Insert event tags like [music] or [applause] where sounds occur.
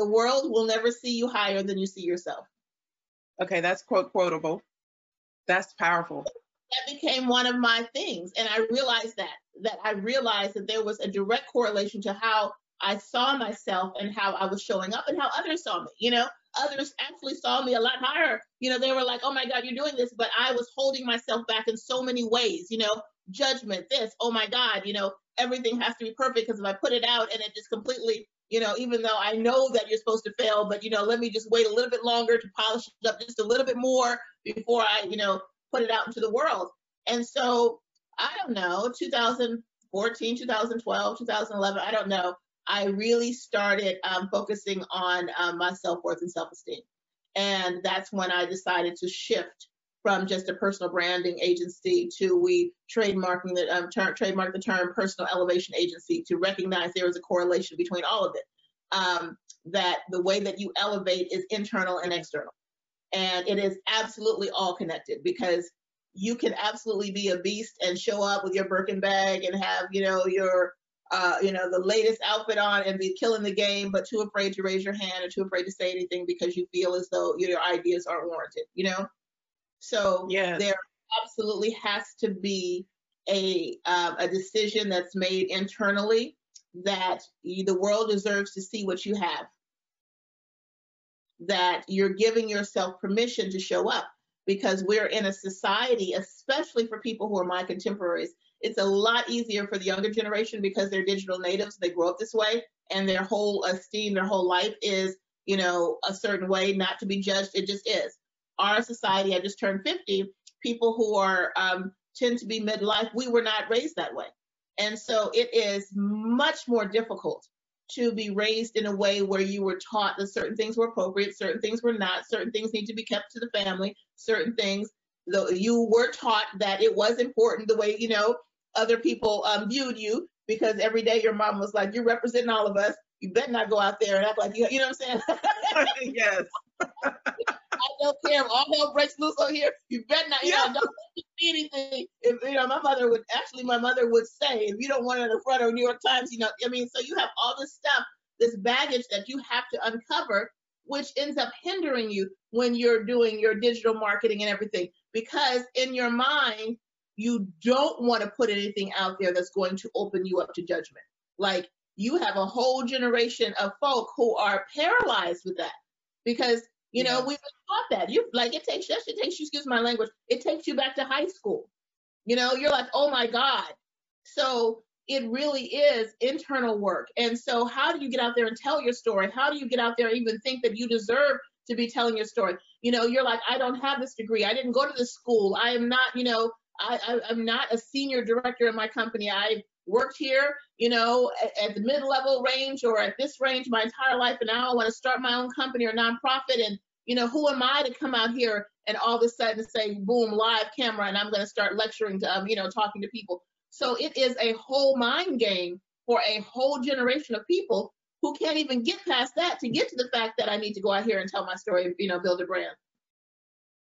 the world will never see you higher than you see yourself. Okay, that's quote quotable. That's powerful. That became one of my things. And I realized that, that I realized that there was a direct correlation to how I saw myself and how I was showing up and how others saw me. You know, others actually saw me a lot higher. You know, they were like, oh my God, you're doing this. But I was holding myself back in so many ways, you know, judgment, this, oh my God, you know, everything has to be perfect because if I put it out and it just completely, you know, even though I know that you're supposed to fail, but you know, let me just wait a little bit longer to polish it up just a little bit more before I, you know, put it out into the world. And so I don't know, 2014, 2012, 2011, I don't know. I really started um, focusing on um, my self worth and self esteem. And that's when I decided to shift from just a personal branding agency to we trademarking the um, term, trademark the term personal elevation agency to recognize there is a correlation between all of it. Um, that the way that you elevate is internal and external, and it is absolutely all connected because you can absolutely be a beast and show up with your Birkin bag and have you know your uh, you know the latest outfit on and be killing the game, but too afraid to raise your hand or too afraid to say anything because you feel as though your ideas aren't warranted. You know. So yes. there absolutely has to be a um, a decision that's made internally that you, the world deserves to see what you have. That you're giving yourself permission to show up because we're in a society, especially for people who are my contemporaries. It's a lot easier for the younger generation because they're digital natives. They grow up this way, and their whole esteem, their whole life is, you know, a certain way, not to be judged. It just is our society, I just turned 50, people who are um, tend to be midlife, we were not raised that way. And so it is much more difficult to be raised in a way where you were taught that certain things were appropriate, certain things were not, certain things need to be kept to the family, certain things though you were taught that it was important the way you know other people um, viewed you because every day your mom was like, "You're representing all of us. You better not go out there and act like you." You know what I'm saying? [laughs] [laughs] yes. [laughs] Care if all hell breaks loose on here. You better not, you yeah. know, don't see anything. If you know, my mother would actually, my mother would say, if you don't want it in the front of New York Times, you know, I mean, so you have all this stuff, this baggage that you have to uncover, which ends up hindering you when you're doing your digital marketing and everything, because in your mind you don't want to put anything out there that's going to open you up to judgment. Like you have a whole generation of folk who are paralyzed with that because you know, we've taught that. You like it takes that takes you, excuse my language, it takes you back to high school. You know, you're like, oh my God. So it really is internal work. And so how do you get out there and tell your story? How do you get out there and even think that you deserve to be telling your story? You know, you're like, I don't have this degree. I didn't go to this school. I am not, you know, I, I, I'm not a senior director in my company. I worked here, you know, at, at the mid-level range or at this range my entire life, and now I want to start my own company or nonprofit. And you know, who am I to come out here and all of a sudden say, boom, live camera, and I'm going to start lecturing to, um, you know, talking to people. So it is a whole mind game for a whole generation of people who can't even get past that to get to the fact that I need to go out here and tell my story, you know, build a brand.